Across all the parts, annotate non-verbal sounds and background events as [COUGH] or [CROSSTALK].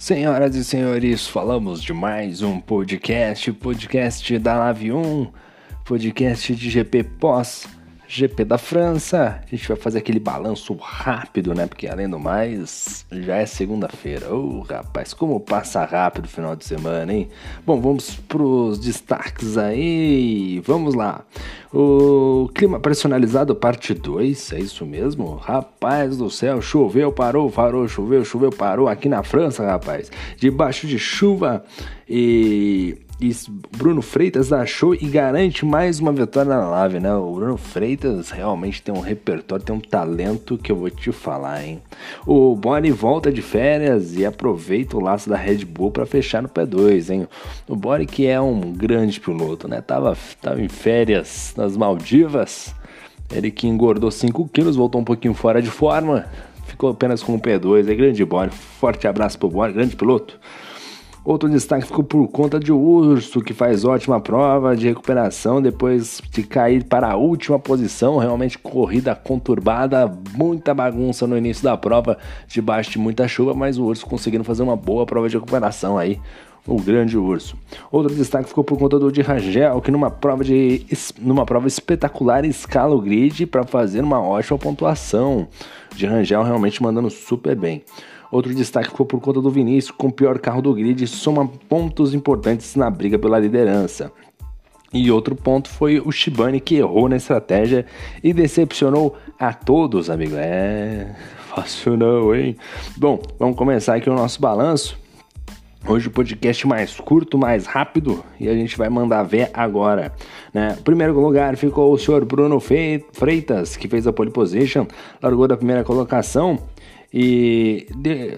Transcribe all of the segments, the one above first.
Senhoras e senhores, falamos de mais um podcast, podcast da Live 1, podcast de GP pós GP da França. A gente vai fazer aquele balanço rápido, né? Porque além do mais, já é segunda-feira. Ô, oh, rapaz, como passa rápido o final de semana, hein? Bom, vamos pros destaques aí. Vamos lá. O clima personalizado, parte 2, é isso mesmo? Rapaz do céu, choveu, parou, parou, choveu, choveu, parou aqui na França, rapaz. Debaixo de chuva e e Bruno Freitas achou e garante mais uma vitória na live, né? O Bruno Freitas realmente tem um repertório, tem um talento que eu vou te falar, hein? O Boni volta de férias e aproveita o laço da Red Bull para fechar no P2, hein? O Boni que é um grande piloto, né? Tava, tava em férias nas Maldivas, ele que engordou 5 quilos, voltou um pouquinho fora de forma, ficou apenas com o P2, é grande Boni. Forte abraço pro Boni, grande piloto. Outro destaque ficou por conta de Urso, que faz ótima prova de recuperação depois de cair para a última posição. Realmente corrida conturbada, muita bagunça no início da prova, debaixo de muita chuva, mas o Urso conseguindo fazer uma boa prova de recuperação aí. O grande urso. Outro destaque ficou por conta do de Rangel, que numa prova, de, numa prova espetacular escala o grid para fazer uma ótima pontuação. De Rangel realmente mandando super bem. Outro destaque ficou por conta do Vinícius, com o pior carro do grid, soma pontos importantes na briga pela liderança. E outro ponto foi o Shibane que errou na estratégia e decepcionou a todos, amigo. É [LAUGHS] fácil não, hein? Bom, vamos começar aqui o nosso balanço. Hoje o podcast mais curto, mais rápido e a gente vai mandar ver agora. Né? Primeiro lugar ficou o senhor Bruno Freitas, que fez a pole position, largou da primeira colocação e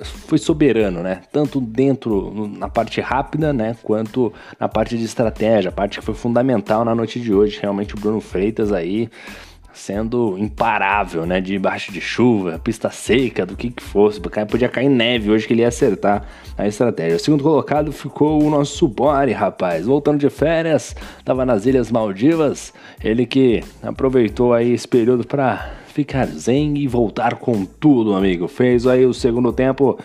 foi soberano, né? Tanto dentro na parte rápida, né, quanto na parte de estratégia, a parte que foi fundamental na noite de hoje. Realmente o Bruno Freitas aí sendo imparável, né? Debaixo de chuva, pista seca, do que que fosse. Podia cair neve hoje que ele ia acertar a estratégia. O segundo colocado ficou o nosso Subori, rapaz. Voltando de férias, tava nas Ilhas Maldivas. Ele que aproveitou aí esse período para ficar zen e voltar com tudo, amigo. Fez aí o segundo tempo,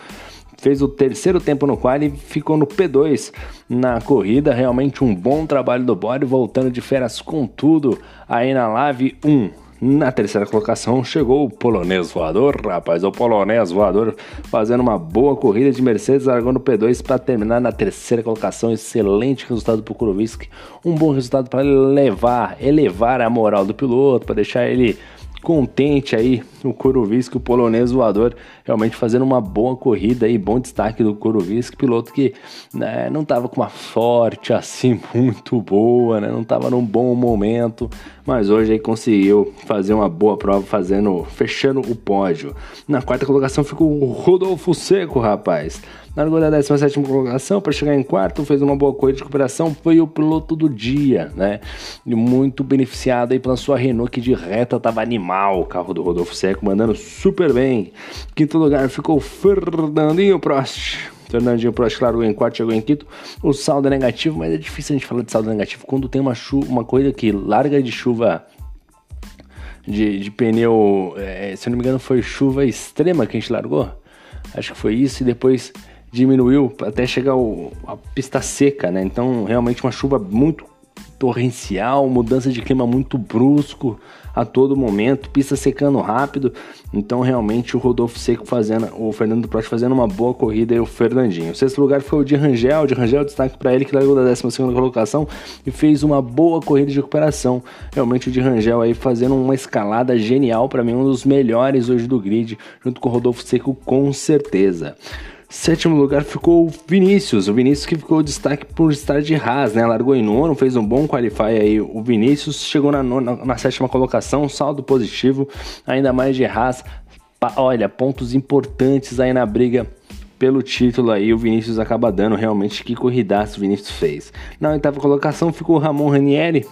fez o terceiro tempo no qual e ficou no P2 na corrida. Realmente um bom trabalho do body, voltando de férias com tudo aí na Live 1. Na terceira colocação chegou o polonês voador, rapaz, o polonês voador fazendo uma boa corrida de Mercedes, largando o P2 para terminar na terceira colocação. Excelente resultado para o Kurovisk, um bom resultado para levar, elevar a moral do piloto, para deixar ele contente aí o Kurovisk, o polonês voador, realmente fazendo uma boa corrida e bom destaque do Kurovisk, piloto que né, não estava com uma sorte assim [LAUGHS] muito boa, né, não estava num bom momento, mas hoje aí conseguiu fazer uma boa prova, fazendo, fechando o pódio. Na quarta colocação ficou o Rodolfo Seco, rapaz largou da 17 colocação para chegar em quarto, fez uma boa corrida de recuperação, foi o piloto do dia, né? E muito beneficiado aí pela sua Renault, que de reta tava animal, o carro do Rodolfo Seco, mandando super bem. Quinto lugar ficou Fernandinho Prost. Fernandinho Prost largou em quarto, chegou em quinto. O saldo é negativo, mas é difícil a gente falar de saldo negativo quando tem uma, chuva, uma corrida que larga de chuva de, de pneu, é, se eu não me engano, foi chuva extrema que a gente largou. Acho que foi isso, e depois diminuiu até chegar o, a pista seca, né? Então, realmente uma chuva muito torrencial, mudança de clima muito brusco a todo momento, pista secando rápido. Então, realmente, o Rodolfo Seco fazendo, o Fernando Prost fazendo uma boa corrida e o Fernandinho. O sexto lugar foi o de Rangel. De Rangel, destaque para ele que largou da 12 colocação e fez uma boa corrida de recuperação. Realmente, o de Rangel aí fazendo uma escalada genial, para mim, um dos melhores hoje do grid, junto com o Rodolfo Seco, com certeza. Sétimo lugar ficou o Vinícius. O Vinícius que ficou destaque por estar de Haas, né? Largou em nono, fez um bom qualify aí. O Vinícius chegou na, nona, na sétima colocação, saldo positivo, ainda mais de Haas. Olha, pontos importantes aí na briga pelo título aí, o Vinícius acaba dando realmente que corridaço o Vinícius fez. Na oitava colocação ficou o Ramon Ranieri,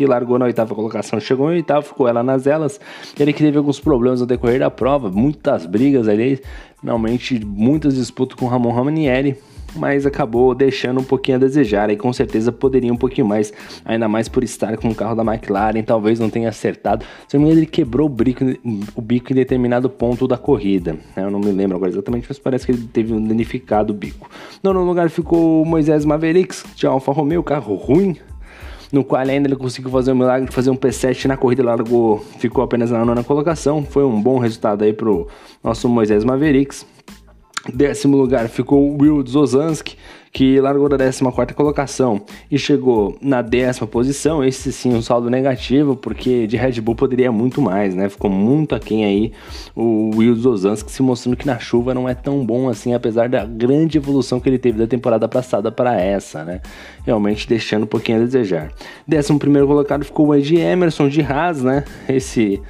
que largou na oitava colocação, chegou em oitavo, ficou ela nas elas. Ele que teve alguns problemas no decorrer da prova, muitas brigas ali, realmente muitas disputas com Ramon Ramanieri. mas acabou deixando um pouquinho a desejar e com certeza poderia um pouquinho mais, ainda mais por estar com o carro da McLaren, talvez não tenha acertado. Se não me engano, ele quebrou o bico, o bico em determinado ponto da corrida. Eu não me lembro agora exatamente, mas parece que ele teve um danificado bico. No lugar ficou o Moisés Mavericks de Alfa Romeo, carro ruim, no qual ainda ele conseguiu fazer o milagre de fazer um P7 na corrida, largou, ficou apenas na nona colocação. Foi um bom resultado aí pro nosso Moisés Mavericks. Décimo lugar ficou o Will Zozanski, que largou da 14 colocação e chegou na décima posição. Esse sim, um saldo negativo, porque de Red Bull poderia muito mais, né? Ficou muito aquém aí o Will Zozanski se mostrando que na chuva não é tão bom assim, apesar da grande evolução que ele teve da temporada passada para essa, né? Realmente deixando um pouquinho a desejar. Décimo primeiro colocado ficou o Ed Emerson de Haas, né? Esse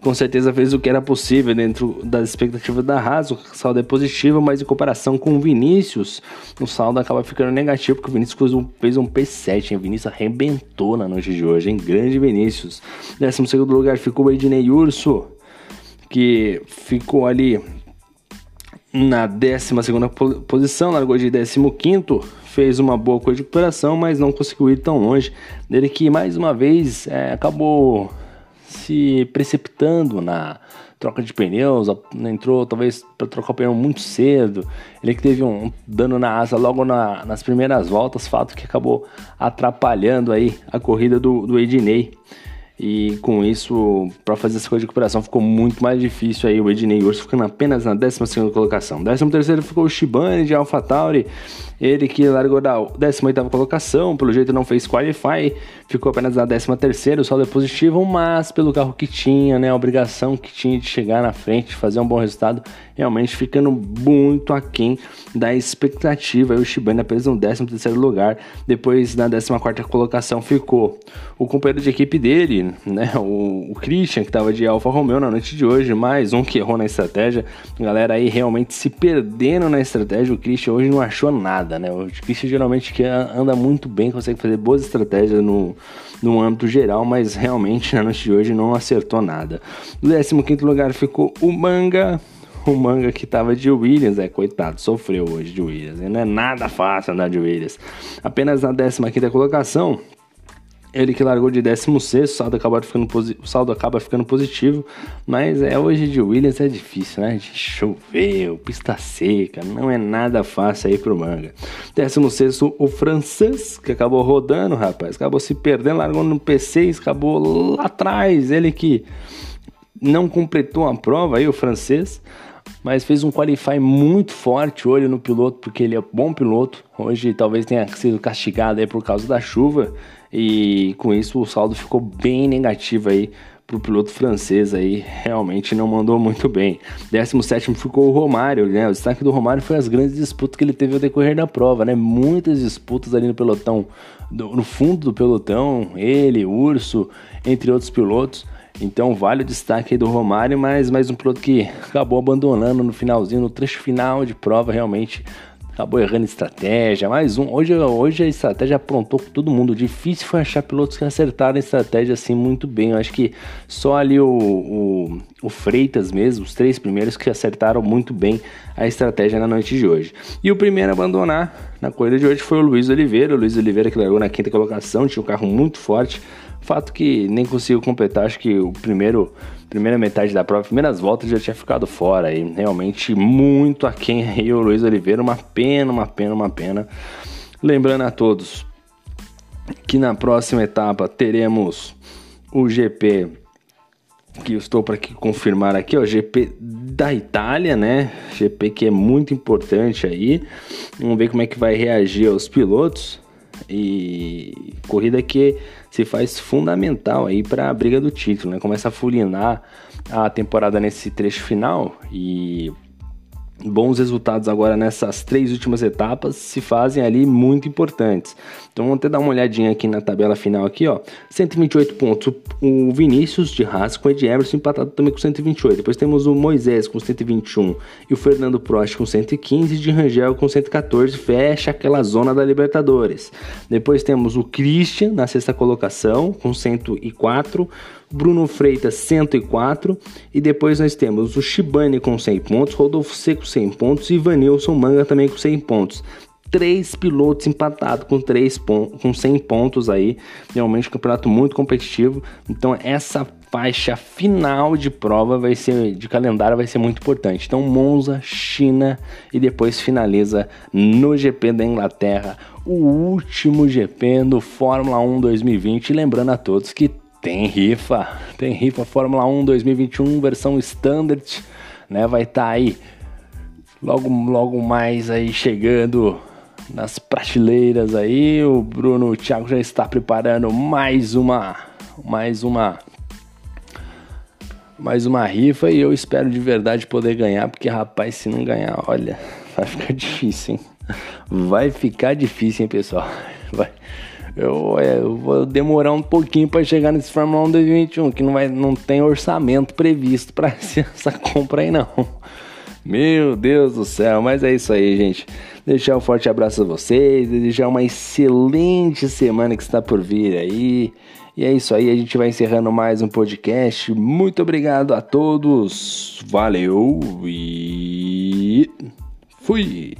com certeza fez o que era possível dentro das expectativas da Haas, o saldo é positivo, mas em comparação com o Vinícius, o saldo acaba ficando negativo, porque o Vinícius fez um, fez um P7, hein? o Vinícius arrebentou na noite de hoje, hein? grande Vinícius. Décimo segundo lugar ficou o Ednei Urso, que ficou ali na 12 posição, largou de 15, fez uma boa coisa de recuperação, mas não conseguiu ir tão longe. Ele que mais uma vez é, acabou se precipitando na troca de pneus, entrou talvez para trocar o pneu muito cedo. Ele que teve um dano na asa logo na, nas primeiras voltas, fato que acabou atrapalhando aí a corrida do, do Ednei. E com isso, para fazer essa coisa de recuperação ficou muito mais difícil aí. O Ednei Urso ficando apenas na 12 colocação. 13 terceiro ficou o Shibane de AlphaTauri, ele que largou da 18ª colocação, pelo jeito não fez qualify, ficou apenas na 13ª, o saldo é positivo, mas pelo carro que tinha, né, a obrigação que tinha de chegar na frente, fazer um bom resultado, realmente ficando muito aquém da expectativa. E o Shibane apenas no 13º lugar, depois na 14ª colocação ficou o companheiro de equipe dele, né, o, o Christian, que estava de Alfa Romeo na noite de hoje, mais um que errou na estratégia, galera aí realmente se perdendo na estratégia, o Christian hoje não achou nada nada, né? O Christian geralmente que anda muito bem, consegue fazer boas estratégias no, no âmbito geral, mas realmente na noite de hoje não acertou nada. No 15 lugar ficou o Manga. O Manga que tava de Williams, é coitado, sofreu hoje de Williams. Não é nada fácil andar de Williams. Apenas na 15 colocação, ele que largou de 16, o saldo acaba ficando, o saldo acaba ficando positivo, mas é hoje de Williams é difícil, né? Choveu, pista seca, não é nada fácil aí pro manga. 16, o francês, que acabou rodando, rapaz, acabou se perdendo, largou no P6, acabou lá atrás. Ele que não completou a prova aí, o francês mas fez um qualify muito forte, olho no piloto, porque ele é bom piloto. Hoje talvez tenha sido castigado aí por causa da chuva e com isso o saldo ficou bem negativo aí para o piloto francês aí, realmente não mandou muito bem. 17 ficou o Romário, né? O destaque do Romário foi as grandes disputas que ele teve ao decorrer da prova, né? Muitas disputas ali no pelotão, no fundo do pelotão, ele, Urso, entre outros pilotos. Então vale o destaque aí do Romário, mas mais um piloto que acabou abandonando no finalzinho, no trecho final de prova, realmente acabou errando estratégia. Mais um. Hoje, hoje a estratégia aprontou com todo mundo. Difícil foi achar pilotos que acertaram a estratégia assim muito bem. Eu acho que só ali o, o, o Freitas mesmo, os três primeiros que acertaram muito bem a estratégia na noite de hoje. E o primeiro a abandonar na corrida de hoje foi o Luiz Oliveira. O Luiz Oliveira que largou na quinta colocação, tinha um carro muito forte. Fato que nem conseguiu completar, acho que o primeiro primeira metade da prova, primeiras voltas já tinha ficado fora e realmente muito aquém aí o Luiz Oliveira, uma pena, uma pena, uma pena. Lembrando a todos que na próxima etapa teremos o GP que eu estou para confirmar aqui, ó, GP da Itália, né? GP que é muito importante aí. Vamos ver como é que vai reagir aos pilotos e corrida que se faz fundamental aí para a briga do título, né? Começa a fulinar a temporada nesse trecho final e bons resultados agora nessas três últimas etapas se fazem ali muito importantes. Então vamos até dar uma olhadinha aqui na tabela final aqui, ó. 128 pontos o Vinícius de Haas com o Ed Emerson empatado também com 128. Depois temos o Moisés com 121 e o Fernando Prost com 115 de Rangel com 114, fecha aquela zona da Libertadores. Depois temos o Christian na sexta colocação com 104 Bruno Freitas 104 e depois nós temos o Shibane com 100 pontos, Rodolfo Seco 100 pontos e Vanilson Manga também com 100 pontos. três pilotos empatados com, três com 100 pontos aí. Realmente um campeonato muito competitivo. Então essa faixa final de prova vai ser de calendário vai ser muito importante. Então Monza, China e depois finaliza no GP da Inglaterra, o último GP do Fórmula 1 2020. lembrando a todos que tem rifa, tem rifa Fórmula 1 2021 versão standard, né? Vai estar tá aí logo logo mais aí chegando nas prateleiras aí. O Bruno o Thiago já está preparando mais uma mais uma mais uma rifa e eu espero de verdade poder ganhar, porque rapaz, se não ganhar, olha, [LAUGHS] vai ficar difícil, hein? Vai ficar difícil, hein, pessoal? Vai. Eu, é, eu vou demorar um pouquinho para chegar nesse Fórmula 1 2021, que não, vai, não tem orçamento previsto para [LAUGHS] essa compra aí, não. Meu Deus do céu, mas é isso aí, gente. Deixar um forte abraço a vocês, desejar uma excelente semana que está por vir aí. E é isso aí, a gente vai encerrando mais um podcast. Muito obrigado a todos, valeu e fui!